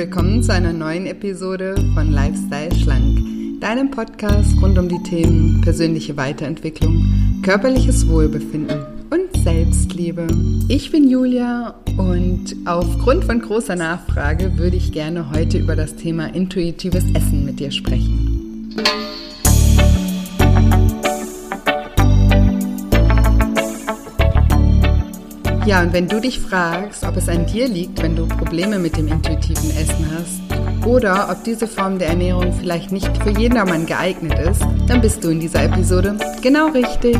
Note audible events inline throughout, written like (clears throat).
willkommen zu einer neuen Episode von Lifestyle Schlank, deinem Podcast rund um die Themen persönliche Weiterentwicklung, körperliches Wohlbefinden und Selbstliebe. Ich bin Julia und aufgrund von großer Nachfrage würde ich gerne heute über das Thema intuitives Essen mit dir sprechen. Ja, und wenn du dich fragst, ob es an dir liegt, wenn du Probleme mit dem intuitiven Essen hast, oder ob diese Form der Ernährung vielleicht nicht für jedermann geeignet ist, dann bist du in dieser Episode genau richtig.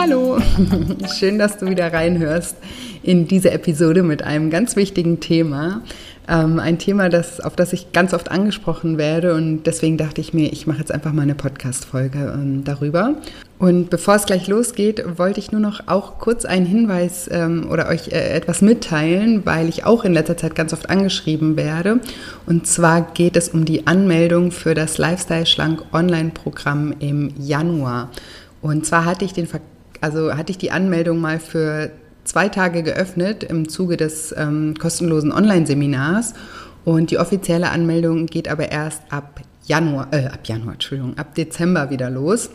Hallo, (laughs) schön, dass du wieder reinhörst in diese Episode mit einem ganz wichtigen Thema. Ähm, ein Thema, das, auf das ich ganz oft angesprochen werde und deswegen dachte ich mir, ich mache jetzt einfach mal eine Podcast-Folge ähm, darüber. Und bevor es gleich losgeht, wollte ich nur noch auch kurz einen Hinweis ähm, oder euch äh, etwas mitteilen, weil ich auch in letzter Zeit ganz oft angeschrieben werde. Und zwar geht es um die Anmeldung für das Lifestyle Schlank Online-Programm im Januar. Und zwar hatte ich den, also hatte ich die Anmeldung mal für zwei Tage geöffnet im Zuge des ähm, kostenlosen Online-Seminars und die offizielle Anmeldung geht aber erst ab Januar, äh, ab Januar, Entschuldigung, ab Dezember wieder los.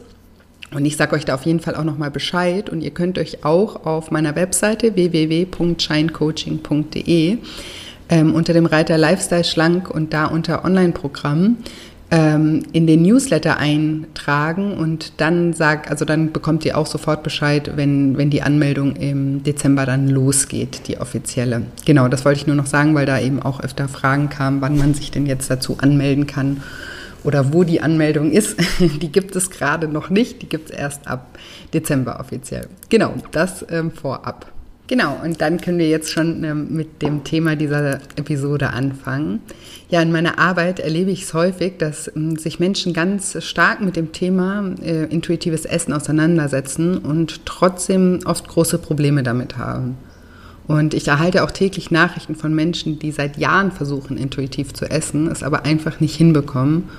Und ich sage euch da auf jeden Fall auch nochmal Bescheid und ihr könnt euch auch auf meiner Webseite www.shinecoaching.de ähm, unter dem Reiter Lifestyle schlank und da unter Online-Programm ähm, in den Newsletter eintragen und dann sagt, also dann bekommt ihr auch sofort Bescheid, wenn, wenn die Anmeldung im Dezember dann losgeht, die offizielle. Genau, das wollte ich nur noch sagen, weil da eben auch öfter Fragen kamen, wann man sich denn jetzt dazu anmelden kann oder wo die Anmeldung ist. (laughs) Die gibt es gerade noch nicht, die gibt es erst ab Dezember offiziell. Genau, das ähm, vorab. Genau, und dann können wir jetzt schon ähm, mit dem Thema dieser Episode anfangen. Ja, in meiner Arbeit erlebe ich es häufig, dass ähm, sich Menschen ganz stark mit dem Thema äh, intuitives Essen auseinandersetzen und trotzdem oft große Probleme damit haben. Und ich erhalte auch täglich Nachrichten von Menschen, die seit Jahren versuchen, intuitiv zu essen, es aber einfach nicht hinbekommen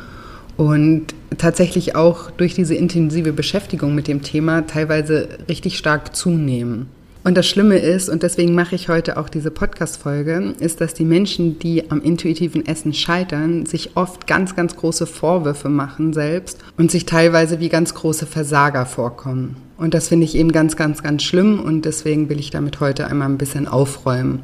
und tatsächlich auch durch diese intensive Beschäftigung mit dem Thema teilweise richtig stark zunehmen. Und das Schlimme ist, und deswegen mache ich heute auch diese Podcast-Folge, ist, dass die Menschen, die am intuitiven Essen scheitern, sich oft ganz, ganz große Vorwürfe machen selbst und sich teilweise wie ganz große Versager vorkommen. Und das finde ich eben ganz, ganz, ganz schlimm und deswegen will ich damit heute einmal ein bisschen aufräumen.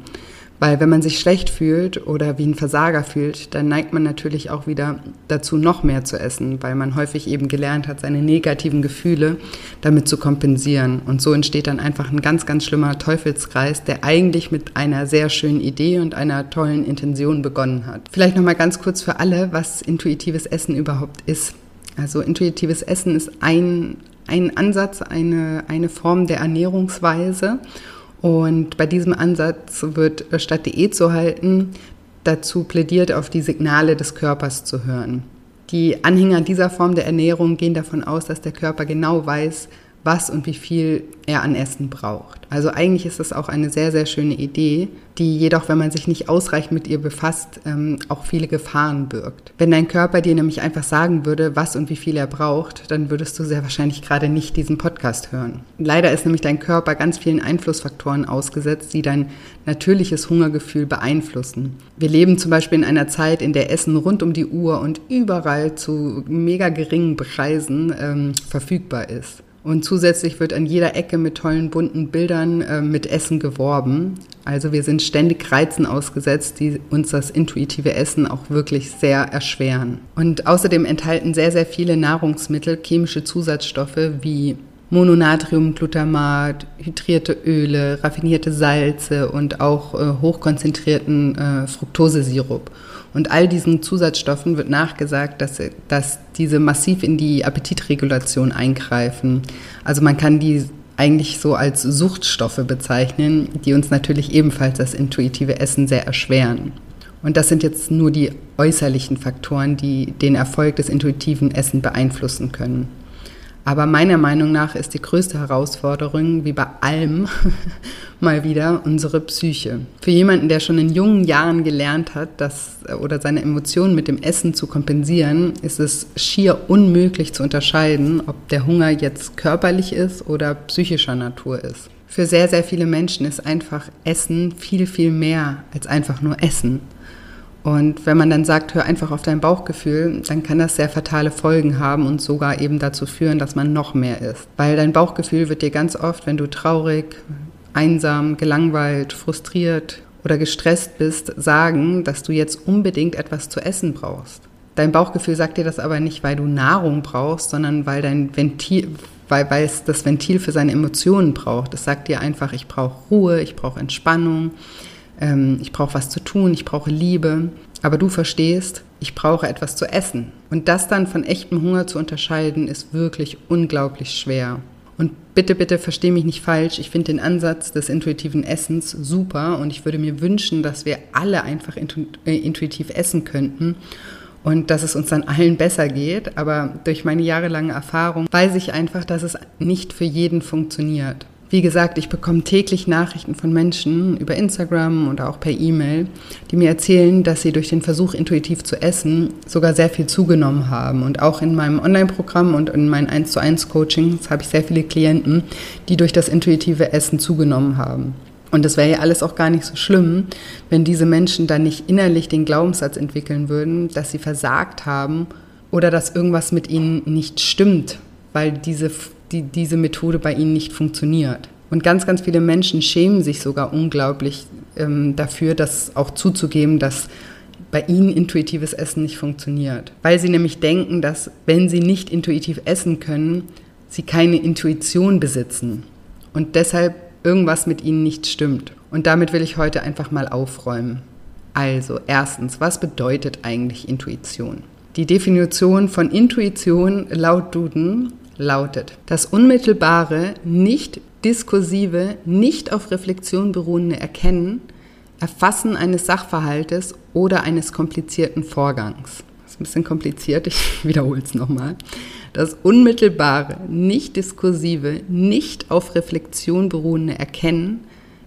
Weil wenn man sich schlecht fühlt oder wie ein Versager fühlt, dann neigt man natürlich auch wieder dazu, noch mehr zu essen, weil man häufig eben gelernt hat, seine negativen Gefühle damit zu kompensieren. Und so entsteht dann einfach ein ganz, ganz schlimmer Teufelskreis, der eigentlich mit einer sehr schönen Idee und einer tollen Intention begonnen hat. Vielleicht nochmal ganz kurz für alle, was intuitives Essen überhaupt ist. Also intuitives Essen ist ein, ein Ansatz, eine, eine Form der Ernährungsweise und bei diesem Ansatz wird statt Diät zu halten, dazu plädiert, auf die Signale des Körpers zu hören. Die Anhänger dieser Form der Ernährung gehen davon aus, dass der Körper genau weiß, was und wie viel er an Essen braucht. Also eigentlich ist das auch eine sehr, sehr schöne Idee, die jedoch, wenn man sich nicht ausreichend mit ihr befasst, ähm, auch viele Gefahren birgt. Wenn dein Körper dir nämlich einfach sagen würde, was und wie viel er braucht, dann würdest du sehr wahrscheinlich gerade nicht diesen Podcast hören. Leider ist nämlich dein Körper ganz vielen Einflussfaktoren ausgesetzt, die dein natürliches Hungergefühl beeinflussen. Wir leben zum Beispiel in einer Zeit, in der Essen rund um die Uhr und überall zu mega geringen Preisen ähm, verfügbar ist. Und zusätzlich wird an jeder Ecke mit tollen bunten Bildern äh, mit Essen geworben. Also wir sind ständig Reizen ausgesetzt, die uns das intuitive Essen auch wirklich sehr erschweren. Und außerdem enthalten sehr, sehr viele Nahrungsmittel chemische Zusatzstoffe wie Mononatriumglutamat, hydrierte Öle, raffinierte Salze und auch äh, hochkonzentrierten äh, Fructosesirup. Und all diesen Zusatzstoffen wird nachgesagt, dass, dass diese massiv in die Appetitregulation eingreifen. Also man kann die eigentlich so als Suchtstoffe bezeichnen, die uns natürlich ebenfalls das intuitive Essen sehr erschweren. Und das sind jetzt nur die äußerlichen Faktoren, die den Erfolg des intuitiven Essen beeinflussen können. Aber meiner Meinung nach ist die größte Herausforderung, wie bei allem, (laughs) mal wieder unsere Psyche. Für jemanden, der schon in jungen Jahren gelernt hat, dass, oder seine Emotionen mit dem Essen zu kompensieren, ist es schier unmöglich zu unterscheiden, ob der Hunger jetzt körperlich ist oder psychischer Natur ist. Für sehr, sehr viele Menschen ist einfach Essen viel, viel mehr als einfach nur Essen. Und wenn man dann sagt, hör einfach auf dein Bauchgefühl, dann kann das sehr fatale Folgen haben und sogar eben dazu führen, dass man noch mehr isst. Weil dein Bauchgefühl wird dir ganz oft, wenn du traurig, einsam, gelangweilt, frustriert oder gestresst bist, sagen, dass du jetzt unbedingt etwas zu essen brauchst. Dein Bauchgefühl sagt dir das aber nicht, weil du Nahrung brauchst, sondern weil dein Ventil, weil, weil es das Ventil für seine Emotionen braucht. Es sagt dir einfach, ich brauche Ruhe, ich brauche Entspannung, ähm, ich brauche was zu tun, ich brauche Liebe. Aber du verstehst, ich brauche etwas zu essen. Und das dann von echtem Hunger zu unterscheiden, ist wirklich unglaublich schwer. Und bitte, bitte verstehe mich nicht falsch. Ich finde den Ansatz des intuitiven Essens super und ich würde mir wünschen, dass wir alle einfach äh, intuitiv essen könnten und dass es uns dann allen besser geht. Aber durch meine jahrelange Erfahrung weiß ich einfach, dass es nicht für jeden funktioniert. Wie gesagt, ich bekomme täglich Nachrichten von Menschen über Instagram oder auch per E-Mail, die mir erzählen, dass sie durch den Versuch, intuitiv zu essen, sogar sehr viel zugenommen haben. Und auch in meinem Online-Programm und in meinen 1 zu 1 Coachings habe ich sehr viele Klienten, die durch das intuitive Essen zugenommen haben. Und das wäre ja alles auch gar nicht so schlimm, wenn diese Menschen dann nicht innerlich den Glaubenssatz entwickeln würden, dass sie versagt haben oder dass irgendwas mit ihnen nicht stimmt, weil diese die, diese Methode bei ihnen nicht funktioniert. Und ganz, ganz viele Menschen schämen sich sogar unglaublich ähm, dafür, das auch zuzugeben, dass bei ihnen intuitives Essen nicht funktioniert. Weil sie nämlich denken, dass wenn sie nicht intuitiv essen können, sie keine Intuition besitzen. Und deshalb irgendwas mit ihnen nicht stimmt. Und damit will ich heute einfach mal aufräumen. Also, erstens, was bedeutet eigentlich Intuition? Die Definition von Intuition laut Duden lautet das unmittelbare, nicht diskursive, nicht auf Reflexion beruhende Erkennen, Erfassen eines Sachverhaltes oder eines komplizierten Vorgangs. Das ist ein bisschen kompliziert, ich (laughs) wiederhole es nochmal. Das unmittelbare, nicht diskursive, nicht auf Reflexion beruhende Erkennen,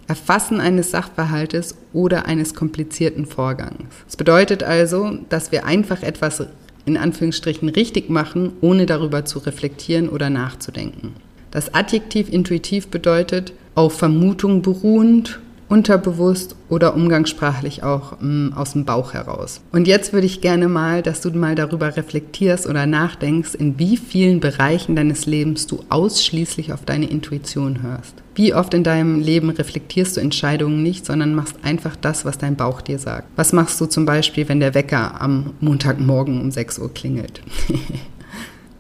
Erfassen eines Sachverhaltes oder eines komplizierten Vorgangs. Das bedeutet also, dass wir einfach etwas in Anführungsstrichen richtig machen, ohne darüber zu reflektieren oder nachzudenken. Das Adjektiv intuitiv bedeutet auf Vermutung beruhend, unterbewusst oder umgangssprachlich auch mh, mm, aus dem Bauch heraus. Und jetzt würde ich gerne mal, dass du mal darüber reflektierst oder nachdenkst, in wie vielen Bereichen deines Lebens du ausschließlich auf deine Intuition hörst. Wie oft in deinem Leben reflektierst du Entscheidungen nicht, sondern machst einfach das, was dein Bauch dir sagt? Was machst du zum Beispiel, wenn der Wecker am Montagmorgen um 6 Uhr klingelt? (laughs)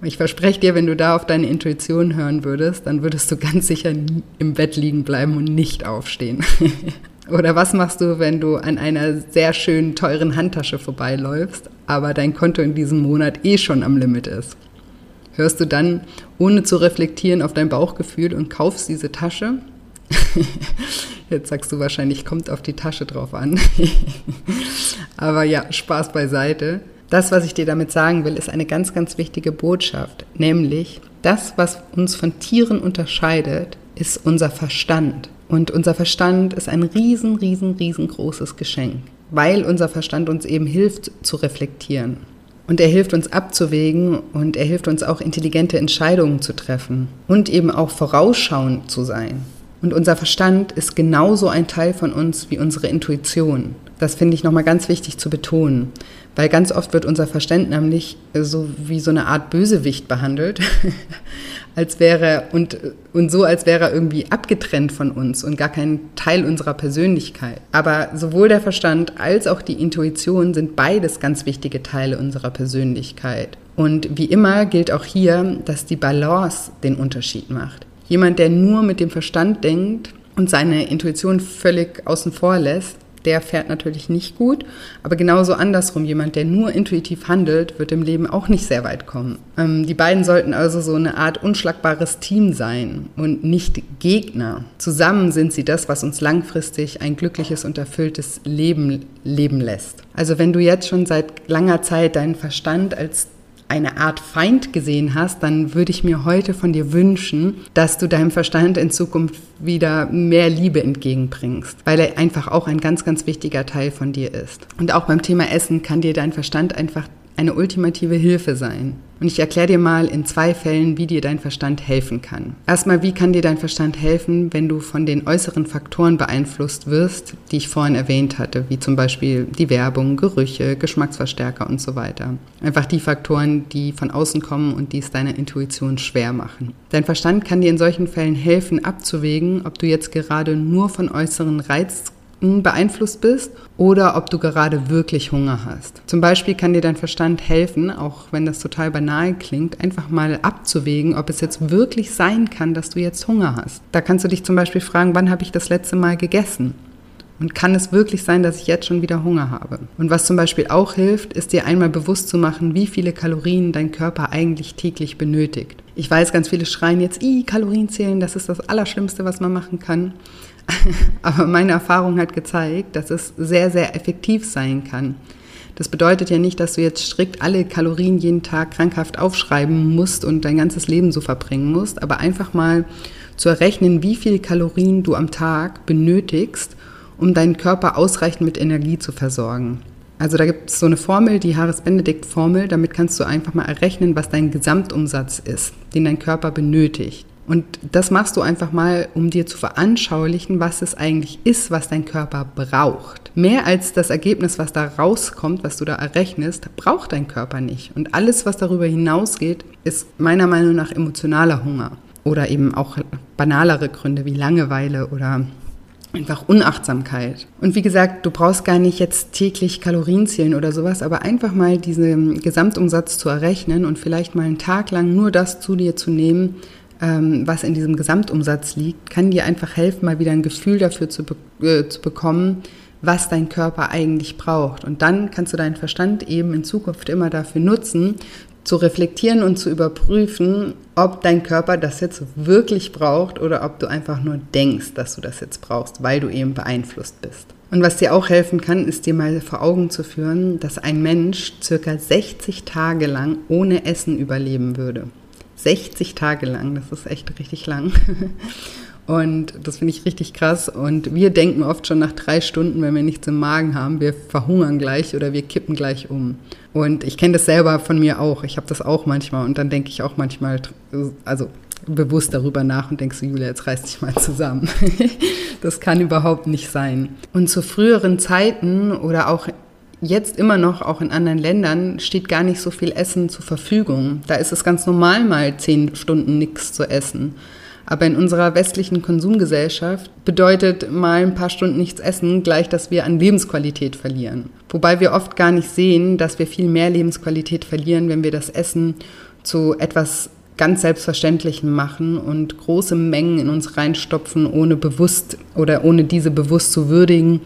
Ich verspreche dir, wenn du da auf deine Intuition hören würdest, dann würdest du ganz sicher im Bett liegen bleiben und nicht aufstehen. (laughs) Oder was machst du, wenn du an einer sehr schönen, teuren Handtasche vorbeiläufst, aber dein Konto in diesem Monat eh schon am Limit ist? Hörst du dann, ohne zu reflektieren, auf dein Bauchgefühl und kaufst diese Tasche? (laughs) Jetzt sagst du wahrscheinlich, kommt auf die Tasche drauf an. (laughs) aber ja, Spaß beiseite. Das, was ich dir damit sagen will, ist eine ganz, ganz wichtige Botschaft, nämlich das, was uns von Tieren unterscheidet, ist unser Verstand. Und unser Verstand ist ein riesen, riesen, riesengroßes Geschenk, weil unser Verstand uns eben hilft zu reflektieren. Und er hilft uns abzuwägen und er hilft uns auch intelligente Entscheidungen zu treffen und eben auch vorausschauend zu sein. Und unser Verstand ist genauso ein Teil von uns wie unsere Intuition. Das finde ich nochmal ganz wichtig zu betonen. Weil ganz oft wird unser Verstand nämlich so wie so eine Art Bösewicht behandelt, (laughs) als wäre und, und so, als wäre er irgendwie abgetrennt von uns und gar kein Teil unserer Persönlichkeit. Aber sowohl der Verstand als auch die Intuition sind beides ganz wichtige Teile unserer Persönlichkeit. Und wie immer gilt auch hier, dass die Balance den Unterschied macht. Jemand, der nur mit dem Verstand denkt und seine Intuition völlig außen vor lässt, der fährt natürlich nicht gut. Aber genauso andersrum, jemand, der nur intuitiv handelt, wird im Leben auch nicht sehr weit kommen. Ähm, die beiden sollten also so eine Art unschlagbares Team sein und nicht Gegner. Zusammen sind sie das, was uns langfristig ein glückliches und erfülltes Leben leben lässt. Also wenn du jetzt schon seit langer Zeit deinen Verstand als eine Art Feind gesehen hast, dann würde ich mir heute von dir wünschen, dass du deinem Verstand in Zukunft wieder mehr Liebe entgegenbringst, weil er einfach auch ein ganz, ganz wichtiger Teil von dir ist. Und auch beim Thema Essen kann dir dein Verstand einfach eine ultimative Hilfe sein. Und ich erkläre dir mal in zwei Fällen, wie dir dein Verstand helfen kann. Erstmal, wie kann dir dein Verstand helfen, wenn du von den äußeren Faktoren beeinflusst wirst, die ich vorhin erwähnt hatte, wie zum Beispiel die Werbung, Gerüche, Geschmacksverstärker und so weiter. Einfach die Faktoren, die von außen kommen und die es deiner Intuition schwer machen. Dein Verstand kann dir in solchen Fällen helfen, abzuwägen, ob du jetzt gerade nur von äußeren Reiz beeinflusst bist oder ob du gerade wirklich Hunger hast. Zum Beispiel kann dir dein Verstand helfen, auch wenn das total banal klingt, einfach mal abzuwägen, ob es jetzt wirklich sein kann, dass du jetzt Hunger hast. Da kannst du dich zum Beispiel fragen, wann habe ich das letzte Mal gegessen? Und kann es wirklich sein, dass ich jetzt schon wieder Hunger habe? Und was zum Beispiel auch hilft, ist dir einmal bewusst zu machen, wie viele Kalorien dein Körper eigentlich täglich benötigt. Ich weiß, ganz viele schreien jetzt, i, Kalorien zählen, das ist das Allerschlimmste, was man machen kann. (laughs) Aber meine Erfahrung hat gezeigt, dass es sehr, sehr effektiv sein kann. Das bedeutet ja nicht, dass du jetzt strikt alle Kalorien jeden Tag krankhaft aufschreiben musst und dein ganzes Leben so verbringen musst, aber einfach mal zu errechnen, wie viele Kalorien du am Tag benötigst, um deinen Körper ausreichend mit Energie zu versorgen. Also da gibt es so eine Formel, die Harris-Benedict-Formel, damit kannst du einfach mal errechnen, was dein Gesamtumsatz ist, den dein Körper benötigt. Und das machst du einfach mal, um dir zu veranschaulichen, was es eigentlich ist, was dein Körper braucht. Mehr als das Ergebnis, was da rauskommt, was du da errechnest, braucht dein Körper nicht. Und alles, was darüber hinausgeht, ist meiner Meinung nach emotionaler Hunger. Oder eben auch banalere Gründe wie Langeweile oder einfach Unachtsamkeit. Und wie gesagt, du brauchst gar nicht jetzt täglich Kalorien zählen oder sowas, aber einfach mal diesen Gesamtumsatz zu errechnen und vielleicht mal einen Tag lang nur das zu dir zu nehmen, ähm, was in diesem Gesamtumsatz liegt, kann dir einfach helfen, mal wieder ein Gefühl dafür zu, be äh, zu bekommen, was dein Körper eigentlich braucht. Und dann kannst du deinen Verstand eben in Zukunft immer dafür nutzen, zu reflektieren und zu überprüfen, ob dein Körper das jetzt wirklich braucht oder ob du einfach nur denkst, dass du das jetzt brauchst, weil du eben beeinflusst bist. Und was dir auch helfen kann, ist dir mal vor Augen zu führen, dass ein Mensch circa 60 Tage lang ohne Essen überleben würde. 60 Tage lang, das ist echt richtig lang. (laughs) Und das finde ich richtig krass. Und wir denken oft schon nach drei Stunden, wenn wir nichts im Magen haben, wir verhungern gleich oder wir kippen gleich um. Und ich kenne das selber von mir auch. Ich habe das auch manchmal. Und dann denke ich auch manchmal, also bewusst darüber nach und denkst du, Julia, jetzt reiß dich mal zusammen. (laughs) das kann überhaupt nicht sein. Und zu früheren Zeiten oder auch jetzt immer noch, auch in anderen Ländern, steht gar nicht so viel Essen zur Verfügung. Da ist es ganz normal, mal zehn Stunden nichts zu essen. Aber in unserer westlichen Konsumgesellschaft bedeutet mal ein paar Stunden nichts essen gleich, dass wir an Lebensqualität verlieren. Wobei wir oft gar nicht sehen, dass wir viel mehr Lebensqualität verlieren, wenn wir das Essen zu etwas ganz Selbstverständlichem machen und große Mengen in uns reinstopfen, ohne bewusst oder ohne diese bewusst zu würdigen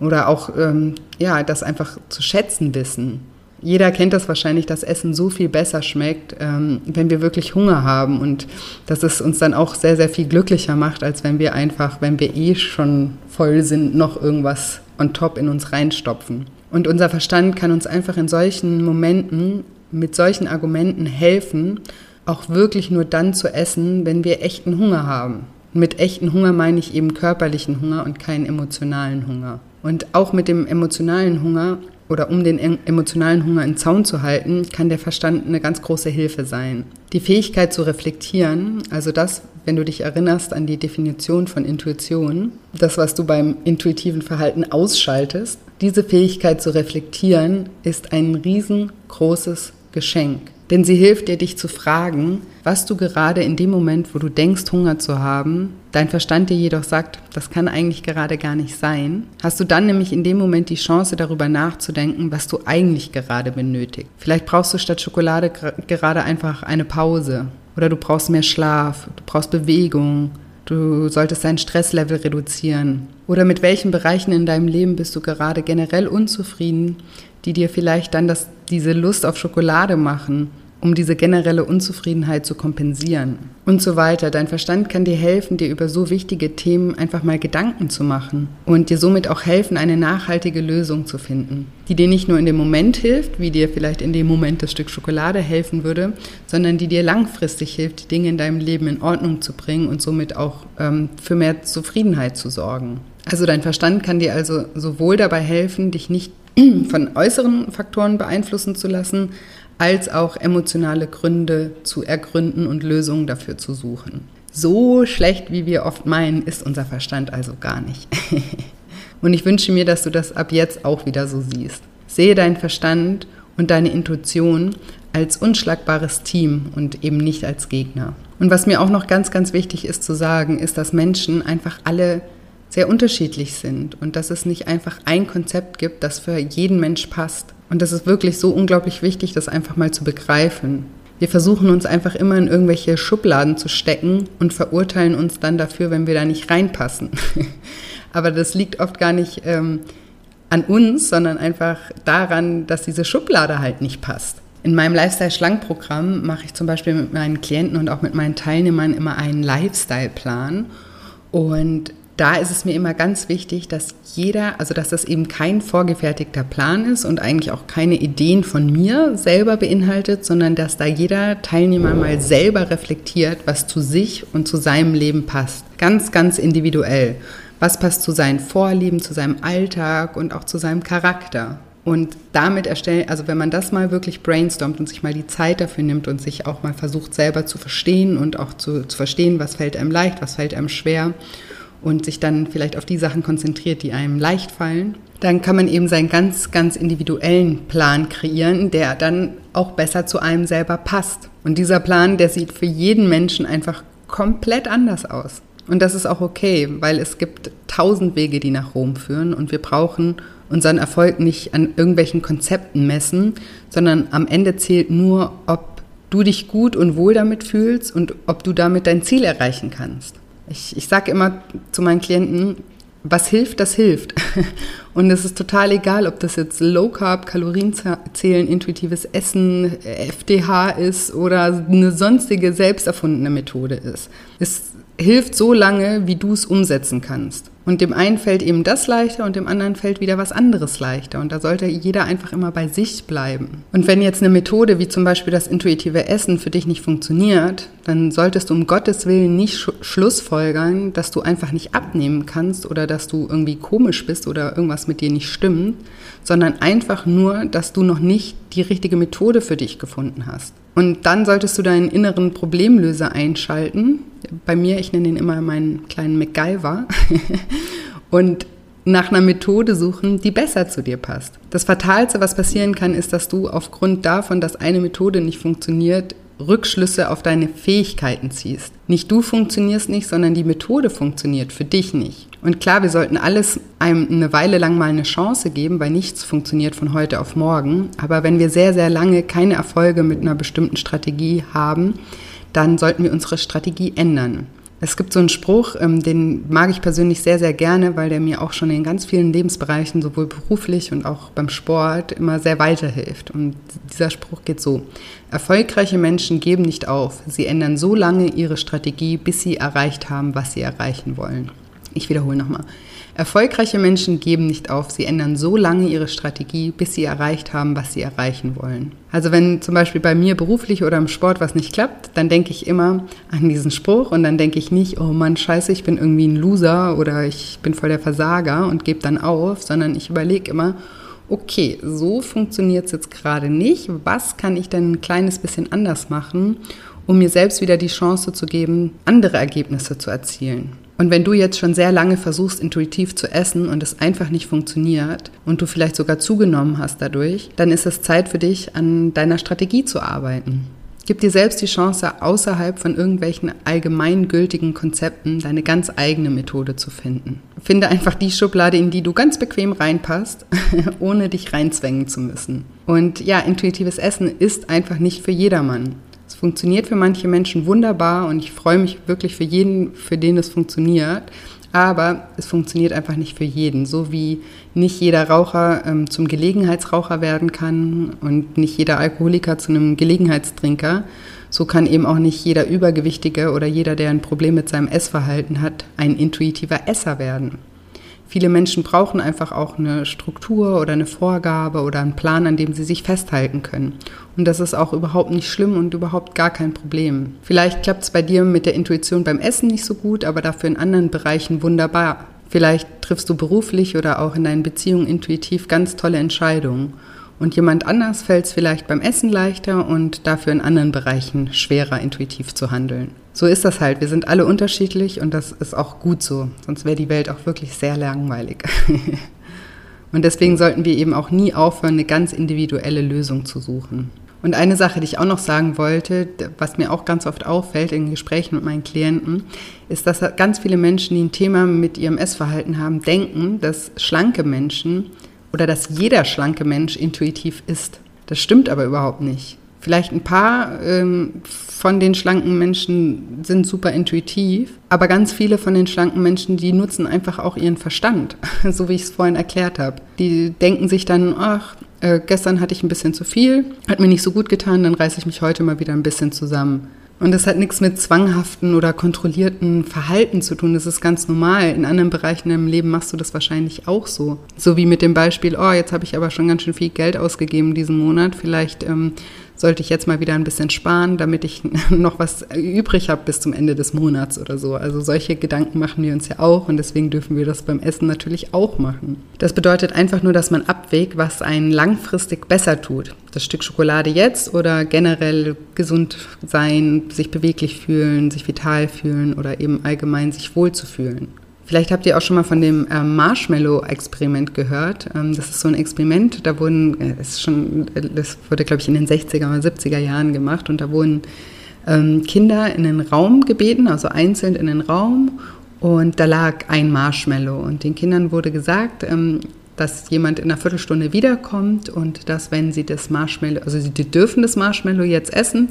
oder auch ähm, ja, das einfach zu schätzen wissen. Jeder kennt das wahrscheinlich, dass Essen so viel besser schmeckt, ähm, wenn wir wirklich Hunger haben und dass es uns dann auch sehr, sehr viel glücklicher macht, als wenn wir einfach, wenn wir eh schon voll sind, noch irgendwas on top in uns reinstopfen. Und unser Verstand kann uns einfach in solchen Momenten mit solchen Argumenten helfen, auch wirklich nur dann zu essen, wenn wir echten Hunger haben. Mit echten Hunger meine ich eben körperlichen Hunger und keinen emotionalen Hunger. Und auch mit dem emotionalen Hunger oder um den emotionalen Hunger in Zaun zu halten, kann der Verstand eine ganz große Hilfe sein. Die Fähigkeit zu reflektieren, also das, wenn du dich erinnerst an die Definition von Intuition, das, was du beim intuitiven Verhalten ausschaltest, diese Fähigkeit zu reflektieren ist ein riesengroßes Geschenk. Denn sie hilft dir, dich zu fragen, was du gerade in dem Moment, wo du denkst, Hunger zu haben, dein Verstand dir jedoch sagt, das kann eigentlich gerade gar nicht sein, hast du dann nämlich in dem Moment die Chance darüber nachzudenken, was du eigentlich gerade benötigst. Vielleicht brauchst du statt Schokolade gerade einfach eine Pause oder du brauchst mehr Schlaf, du brauchst Bewegung, Du solltest dein Stresslevel reduzieren. Oder mit welchen Bereichen in deinem Leben bist du gerade generell unzufrieden, die dir vielleicht dann das, diese Lust auf Schokolade machen um diese generelle Unzufriedenheit zu kompensieren und so weiter. Dein Verstand kann dir helfen, dir über so wichtige Themen einfach mal Gedanken zu machen und dir somit auch helfen, eine nachhaltige Lösung zu finden, die dir nicht nur in dem Moment hilft, wie dir vielleicht in dem Moment das Stück Schokolade helfen würde, sondern die dir langfristig hilft, die Dinge in deinem Leben in Ordnung zu bringen und somit auch ähm, für mehr Zufriedenheit zu sorgen. Also dein Verstand kann dir also sowohl dabei helfen, dich nicht (clears throat) von äußeren Faktoren beeinflussen zu lassen, als auch emotionale Gründe zu ergründen und Lösungen dafür zu suchen. So schlecht, wie wir oft meinen, ist unser Verstand also gar nicht. (laughs) und ich wünsche mir, dass du das ab jetzt auch wieder so siehst. Sehe deinen Verstand und deine Intuition als unschlagbares Team und eben nicht als Gegner. Und was mir auch noch ganz, ganz wichtig ist zu sagen, ist, dass Menschen einfach alle sehr unterschiedlich sind und dass es nicht einfach ein Konzept gibt, das für jeden Mensch passt. Und das ist wirklich so unglaublich wichtig, das einfach mal zu begreifen. Wir versuchen uns einfach immer in irgendwelche Schubladen zu stecken und verurteilen uns dann dafür, wenn wir da nicht reinpassen. (laughs) Aber das liegt oft gar nicht ähm, an uns, sondern einfach daran, dass diese Schublade halt nicht passt. In meinem Lifestyle-Schlank-Programm mache ich zum Beispiel mit meinen Klienten und auch mit meinen Teilnehmern immer einen Lifestyle-Plan. Und da ist es mir immer ganz wichtig, dass jeder, also dass das eben kein vorgefertigter Plan ist und eigentlich auch keine Ideen von mir selber beinhaltet, sondern dass da jeder Teilnehmer mal selber reflektiert, was zu sich und zu seinem Leben passt. Ganz, ganz individuell. Was passt zu seinen Vorlieben, zu seinem Alltag und auch zu seinem Charakter. Und damit erstellen, also wenn man das mal wirklich brainstormt und sich mal die Zeit dafür nimmt und sich auch mal versucht selber zu verstehen und auch zu, zu verstehen, was fällt einem leicht, was fällt einem schwer und sich dann vielleicht auf die Sachen konzentriert, die einem leicht fallen, dann kann man eben seinen ganz, ganz individuellen Plan kreieren, der dann auch besser zu einem selber passt. Und dieser Plan, der sieht für jeden Menschen einfach komplett anders aus. Und das ist auch okay, weil es gibt tausend Wege, die nach Rom führen und wir brauchen unseren Erfolg nicht an irgendwelchen Konzepten messen, sondern am Ende zählt nur, ob du dich gut und wohl damit fühlst und ob du damit dein Ziel erreichen kannst. Ich, ich sage immer zu meinen Klienten, was hilft, das hilft. (laughs) Und es ist total egal, ob das jetzt Low Carb, Kalorienzählen, intuitives Essen, FDH ist oder eine sonstige selbst erfundene Methode ist. Es hilft so lange, wie du es umsetzen kannst. Und dem einen fällt eben das leichter und dem anderen fällt wieder was anderes leichter. Und da sollte jeder einfach immer bei sich bleiben. Und wenn jetzt eine Methode wie zum Beispiel das intuitive Essen für dich nicht funktioniert, dann solltest du um Gottes Willen nicht sch schlussfolgern, dass du einfach nicht abnehmen kannst oder dass du irgendwie komisch bist oder irgendwas mit dir nicht stimmt, sondern einfach nur, dass du noch nicht die richtige Methode für dich gefunden hast. Und dann solltest du deinen inneren Problemlöser einschalten. Bei mir, ich nenne ihn immer meinen kleinen MacGyver. (laughs) und nach einer Methode suchen, die besser zu dir passt. Das Fatalste, was passieren kann, ist, dass du aufgrund davon, dass eine Methode nicht funktioniert, Rückschlüsse auf deine Fähigkeiten ziehst. Nicht du funktionierst nicht, sondern die Methode funktioniert für dich nicht. Und klar, wir sollten alles einem eine Weile lang mal eine Chance geben, weil nichts funktioniert von heute auf morgen. Aber wenn wir sehr, sehr lange keine Erfolge mit einer bestimmten Strategie haben, dann sollten wir unsere Strategie ändern. Es gibt so einen Spruch, ähm, den mag ich persönlich sehr, sehr gerne, weil der mir auch schon in ganz vielen Lebensbereichen, sowohl beruflich und auch beim Sport, immer sehr weiterhilft. Und dieser Spruch geht so. Erfolgreiche Menschen geben nicht auf. Sie ändern so lange ihre Strategie, bis sie erreicht haben, was sie erreichen wollen. Ich wiederhole nochmal. Erfolgreiche Menschen geben nicht auf, sie ändern so lange ihre Strategie, bis sie erreicht haben, was sie erreichen wollen. Also wenn zum Beispiel bei mir beruflich oder im Sport was nicht klappt, dann denke ich immer an diesen Spruch und dann denke ich nicht, oh Mann, scheiße, ich bin irgendwie ein Loser oder ich bin voll der Versager und gebe dann auf, sondern ich überlege immer, okay, so funktioniert es jetzt gerade nicht, was kann ich denn ein kleines bisschen anders machen, um mir selbst wieder die Chance zu geben, andere Ergebnisse zu erzielen. Und wenn du jetzt schon sehr lange versuchst, intuitiv zu essen und es einfach nicht funktioniert und du vielleicht sogar zugenommen hast dadurch, dann ist es Zeit für dich, an deiner Strategie zu arbeiten. Gib dir selbst die Chance, außerhalb von irgendwelchen allgemeingültigen Konzepten deine ganz eigene Methode zu finden. Finde einfach die Schublade, in die du ganz bequem reinpasst, (laughs) ohne dich reinzwängen zu müssen. Und ja, intuitives Essen ist einfach nicht für jedermann funktioniert für manche Menschen wunderbar und ich freue mich wirklich für jeden, für den es funktioniert. Aber es funktioniert einfach nicht für jeden. So wie nicht jeder Raucher ähm, zum Gelegenheitsraucher werden kann und nicht jeder Alkoholiker zu einem Gelegenheitstrinker, so kann eben auch nicht jeder Übergewichtige oder jeder, der ein Problem mit seinem Essverhalten hat, ein intuitiver Esser werden. Viele Menschen brauchen einfach auch eine Struktur oder eine Vorgabe oder einen Plan, an dem sie sich festhalten können. Und das ist auch überhaupt nicht schlimm und überhaupt gar kein Problem. Vielleicht klappt es bei dir mit der Intuition beim Essen nicht so gut, aber dafür in anderen Bereichen wunderbar. Vielleicht triffst du beruflich oder auch in deinen Beziehungen intuitiv ganz tolle Entscheidungen. Und jemand anders fällt es vielleicht beim Essen leichter und dafür in anderen Bereichen schwerer, intuitiv zu handeln. So ist das halt. Wir sind alle unterschiedlich und das ist auch gut so. Sonst wäre die Welt auch wirklich sehr langweilig. (laughs) und deswegen sollten wir eben auch nie aufhören, eine ganz individuelle Lösung zu suchen. Und eine Sache, die ich auch noch sagen wollte, was mir auch ganz oft auffällt in Gesprächen mit meinen Klienten, ist, dass ganz viele Menschen, die ein Thema mit ihrem Essverhalten haben, denken, dass schlanke Menschen oder dass jeder schlanke Mensch intuitiv ist. Das stimmt aber überhaupt nicht. Vielleicht ein paar ähm, von den schlanken Menschen sind super intuitiv, aber ganz viele von den schlanken Menschen, die nutzen einfach auch ihren Verstand, (laughs) so wie ich es vorhin erklärt habe. Die denken sich dann, ach, äh, gestern hatte ich ein bisschen zu viel, hat mir nicht so gut getan, dann reiße ich mich heute mal wieder ein bisschen zusammen. Und das hat nichts mit zwanghaften oder kontrollierten Verhalten zu tun. Das ist ganz normal. In anderen Bereichen im Leben machst du das wahrscheinlich auch so. So wie mit dem Beispiel, oh, jetzt habe ich aber schon ganz schön viel Geld ausgegeben diesen Monat. Vielleicht ähm, sollte ich jetzt mal wieder ein bisschen sparen, damit ich (laughs) noch was übrig habe bis zum Ende des Monats oder so. Also solche Gedanken machen wir uns ja auch und deswegen dürfen wir das beim Essen natürlich auch machen. Das bedeutet einfach nur, dass man abwägt, was einen langfristig besser tut. Das Stück Schokolade jetzt oder generell gesund sein, sich beweglich fühlen, sich vital fühlen oder eben allgemein sich wohl zu fühlen. Vielleicht habt ihr auch schon mal von dem ähm, Marshmallow-Experiment gehört. Ähm, das ist so ein Experiment, da wurden, äh, ist schon, das wurde, glaube ich, in den 60er oder 70er Jahren gemacht und da wurden ähm, Kinder in den Raum gebeten, also einzeln in den Raum und da lag ein Marshmallow und den Kindern wurde gesagt, ähm, dass jemand in einer Viertelstunde wiederkommt und dass, wenn sie das Marshmallow, also sie dürfen das Marshmallow jetzt essen,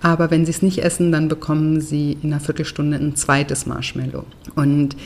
aber wenn sie es nicht essen, dann bekommen sie in einer Viertelstunde ein zweites Marshmallow. Und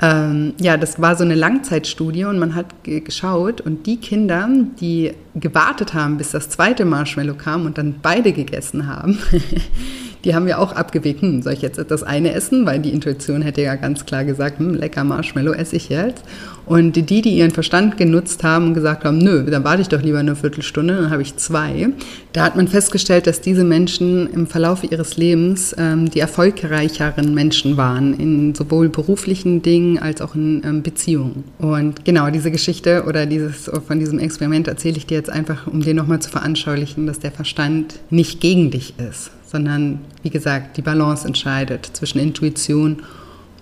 ähm, ja, das war so eine Langzeitstudie und man hat geschaut und die Kinder, die gewartet haben, bis das zweite Marshmallow kam und dann beide gegessen haben, (laughs) die haben wir auch abgewegt, hm, soll ich jetzt das eine essen? Weil die Intuition hätte ja ganz klar gesagt, hm, lecker Marshmallow esse ich jetzt. Und die, die ihren Verstand genutzt haben und gesagt haben, nö, dann warte ich doch lieber eine Viertelstunde, dann habe ich zwei. Da hat man festgestellt, dass diese Menschen im Verlauf ihres Lebens ähm, die erfolgreicheren Menschen waren, in sowohl beruflichen Dingen als auch in ähm, Beziehungen. Und genau diese Geschichte oder dieses von diesem Experiment erzähle ich dir jetzt einfach, um dir nochmal zu veranschaulichen, dass der Verstand nicht gegen dich ist, sondern wie gesagt, die Balance entscheidet zwischen Intuition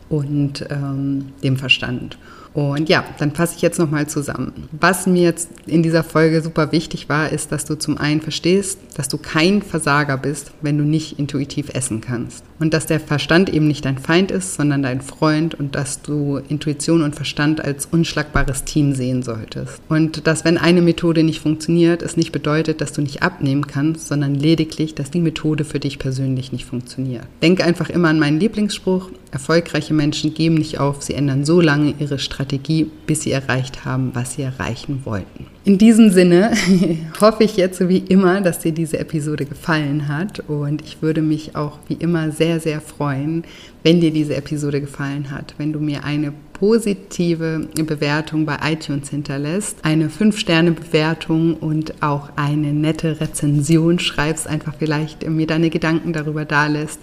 und ähm, dem Verstand. Und ja, dann fasse ich jetzt nochmal zusammen. Was mir jetzt in dieser Folge super wichtig war, ist, dass du zum einen verstehst, dass du kein Versager bist, wenn du nicht intuitiv essen kannst. Und dass der Verstand eben nicht dein Feind ist, sondern dein Freund und dass du Intuition und Verstand als unschlagbares Team sehen solltest. Und dass, wenn eine Methode nicht funktioniert, es nicht bedeutet, dass du nicht abnehmen kannst, sondern lediglich, dass die Methode für dich persönlich nicht funktioniert. Denk einfach immer an meinen Lieblingsspruch, erfolgreiche Menschen geben nicht auf, sie ändern so lange ihre Strategie Strategie, bis sie erreicht haben, was sie erreichen wollten. In diesem Sinne (laughs) hoffe ich jetzt wie immer, dass dir diese Episode gefallen hat. Und ich würde mich auch wie immer sehr, sehr freuen, wenn dir diese Episode gefallen hat, wenn du mir eine positive Bewertung bei iTunes hinterlässt, eine 5-Sterne-Bewertung und auch eine nette Rezension schreibst, einfach vielleicht mir deine Gedanken darüber da lässt,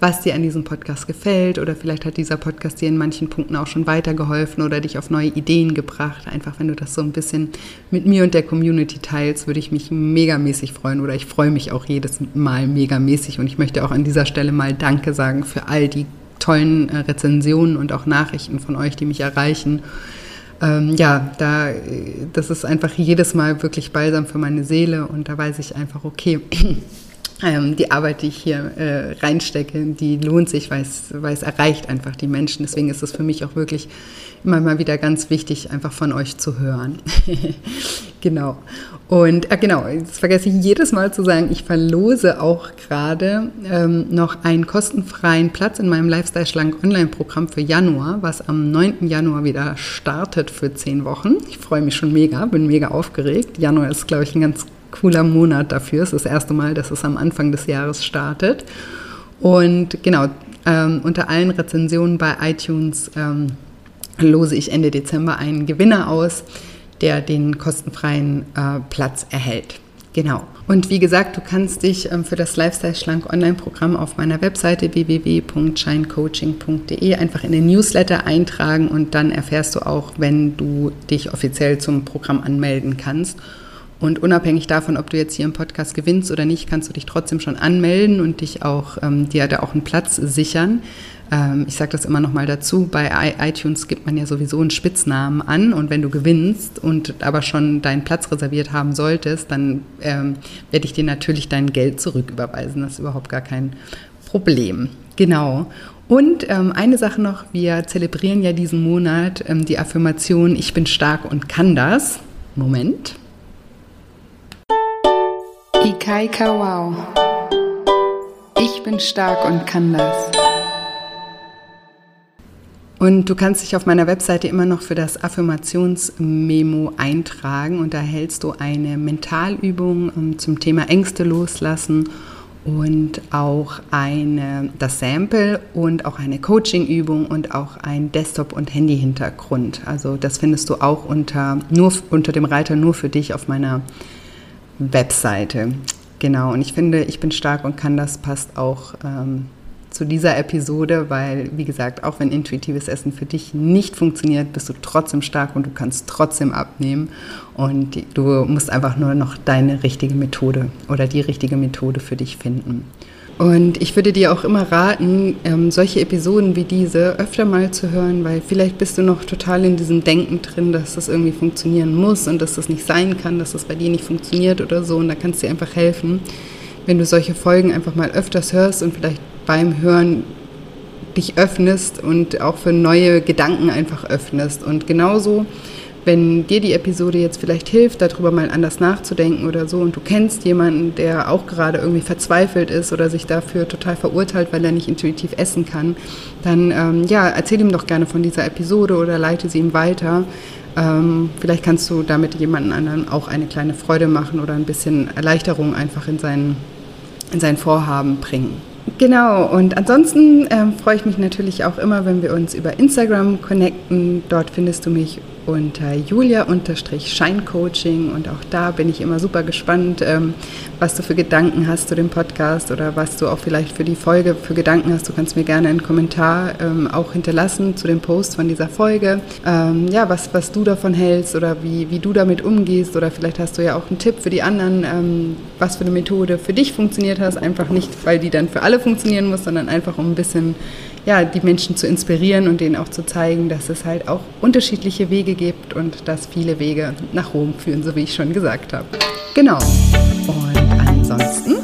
was dir an diesem Podcast gefällt oder vielleicht hat dieser Podcast dir in manchen Punkten auch schon weitergeholfen oder dich auf neue Ideen gebracht. Einfach wenn du das so ein bisschen mit mir und der Community teilst, würde ich mich megamäßig freuen oder ich freue mich auch jedes Mal megamäßig und ich möchte auch an dieser Stelle mal Danke sagen für all die tollen äh, Rezensionen und auch Nachrichten von euch, die mich erreichen. Ähm, ja, da, das ist einfach jedes Mal wirklich balsam für meine Seele und da weiß ich einfach, okay, (clears throat) die Arbeit, die ich hier äh, reinstecke, die lohnt sich, weil es, weil es erreicht einfach die Menschen. Deswegen ist es für mich auch wirklich immer mal wieder ganz wichtig, einfach von euch zu hören. (laughs) genau. Und äh, genau, jetzt vergesse ich jedes Mal zu sagen, ich verlose auch gerade ähm, noch einen kostenfreien Platz in meinem Lifestyle Schlank Online-Programm für Januar, was am 9. Januar wieder startet für zehn Wochen. Ich freue mich schon mega, bin mega aufgeregt. Januar ist, glaube ich, ein ganz cooler Monat dafür. Es ist das erste Mal, dass es am Anfang des Jahres startet. Und genau, ähm, unter allen Rezensionen bei iTunes ähm, lose ich Ende Dezember einen Gewinner aus, der den kostenfreien äh, Platz erhält. Genau. Und wie gesagt, du kannst dich ähm, für das Lifestyle Schlank Online-Programm auf meiner Webseite www.shinecoaching.de einfach in den Newsletter eintragen und dann erfährst du auch, wenn du dich offiziell zum Programm anmelden kannst. Und unabhängig davon, ob du jetzt hier im Podcast gewinnst oder nicht, kannst du dich trotzdem schon anmelden und dich auch ähm, dir da auch einen Platz sichern. Ähm, ich sage das immer noch mal dazu, bei iTunes gibt man ja sowieso einen Spitznamen an und wenn du gewinnst und aber schon deinen Platz reserviert haben solltest, dann ähm, werde ich dir natürlich dein Geld zurücküberweisen. Das ist überhaupt gar kein Problem. Genau. Und ähm, eine Sache noch, wir zelebrieren ja diesen Monat ähm, die Affirmation, ich bin stark und kann das. Moment. Ikai Kawau. Ich bin stark und kann das. Und du kannst dich auf meiner Webseite immer noch für das Affirmationsmemo eintragen und da hältst du eine Mentalübung ähm, zum Thema Ängste loslassen und auch eine, das Sample und auch eine Coachingübung und auch ein Desktop- und Handy-Hintergrund. Also das findest du auch unter, nur, unter dem Reiter nur für dich auf meiner Webseite. Genau, und ich finde, ich bin stark und kann das passt auch ähm, zu dieser Episode, weil, wie gesagt, auch wenn intuitives Essen für dich nicht funktioniert, bist du trotzdem stark und du kannst trotzdem abnehmen. Und du musst einfach nur noch deine richtige Methode oder die richtige Methode für dich finden. Und ich würde dir auch immer raten, ähm, solche Episoden wie diese öfter mal zu hören, weil vielleicht bist du noch total in diesem Denken drin, dass das irgendwie funktionieren muss und dass das nicht sein kann, dass das bei dir nicht funktioniert oder so. Und da kannst du dir einfach helfen, wenn du solche Folgen einfach mal öfters hörst und vielleicht beim Hören dich öffnest und auch für neue Gedanken einfach öffnest. Und genauso, wenn dir die Episode jetzt vielleicht hilft, darüber mal anders nachzudenken oder so, und du kennst jemanden, der auch gerade irgendwie verzweifelt ist oder sich dafür total verurteilt, weil er nicht intuitiv essen kann, dann ähm, ja, erzähl ihm doch gerne von dieser Episode oder leite sie ihm weiter. Ähm, vielleicht kannst du damit jemanden anderen auch eine kleine Freude machen oder ein bisschen Erleichterung einfach in sein, in sein Vorhaben bringen. Genau, und ansonsten ähm, freue ich mich natürlich auch immer, wenn wir uns über Instagram connecten. Dort findest du mich unter julia-scheincoaching und auch da bin ich immer super gespannt, ähm, was du für Gedanken hast zu dem Podcast oder was du auch vielleicht für die Folge für Gedanken hast. Du kannst mir gerne einen Kommentar ähm, auch hinterlassen zu dem Post von dieser Folge. Ähm, ja, was, was du davon hältst oder wie, wie du damit umgehst oder vielleicht hast du ja auch einen Tipp für die anderen, was für eine Methode für dich funktioniert hast. Einfach nicht, weil die dann für alle funktionieren muss, sondern einfach um ein bisschen ja, die Menschen zu inspirieren und denen auch zu zeigen, dass es halt auch unterschiedliche Wege gibt und dass viele Wege nach Rom führen, so wie ich schon gesagt habe. Genau. Und ansonsten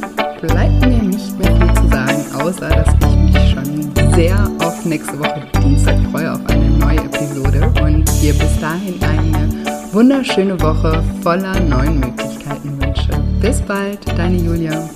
bleibt mir nicht mehr viel zu sagen, außer dass ich mich schon sehr auf nächste Woche Dienstag freue, auf eine neue Episode und dir bis dahin eine wunderschöne Woche voller neuen Möglichkeiten wünsche. Bis bald, deine Julia.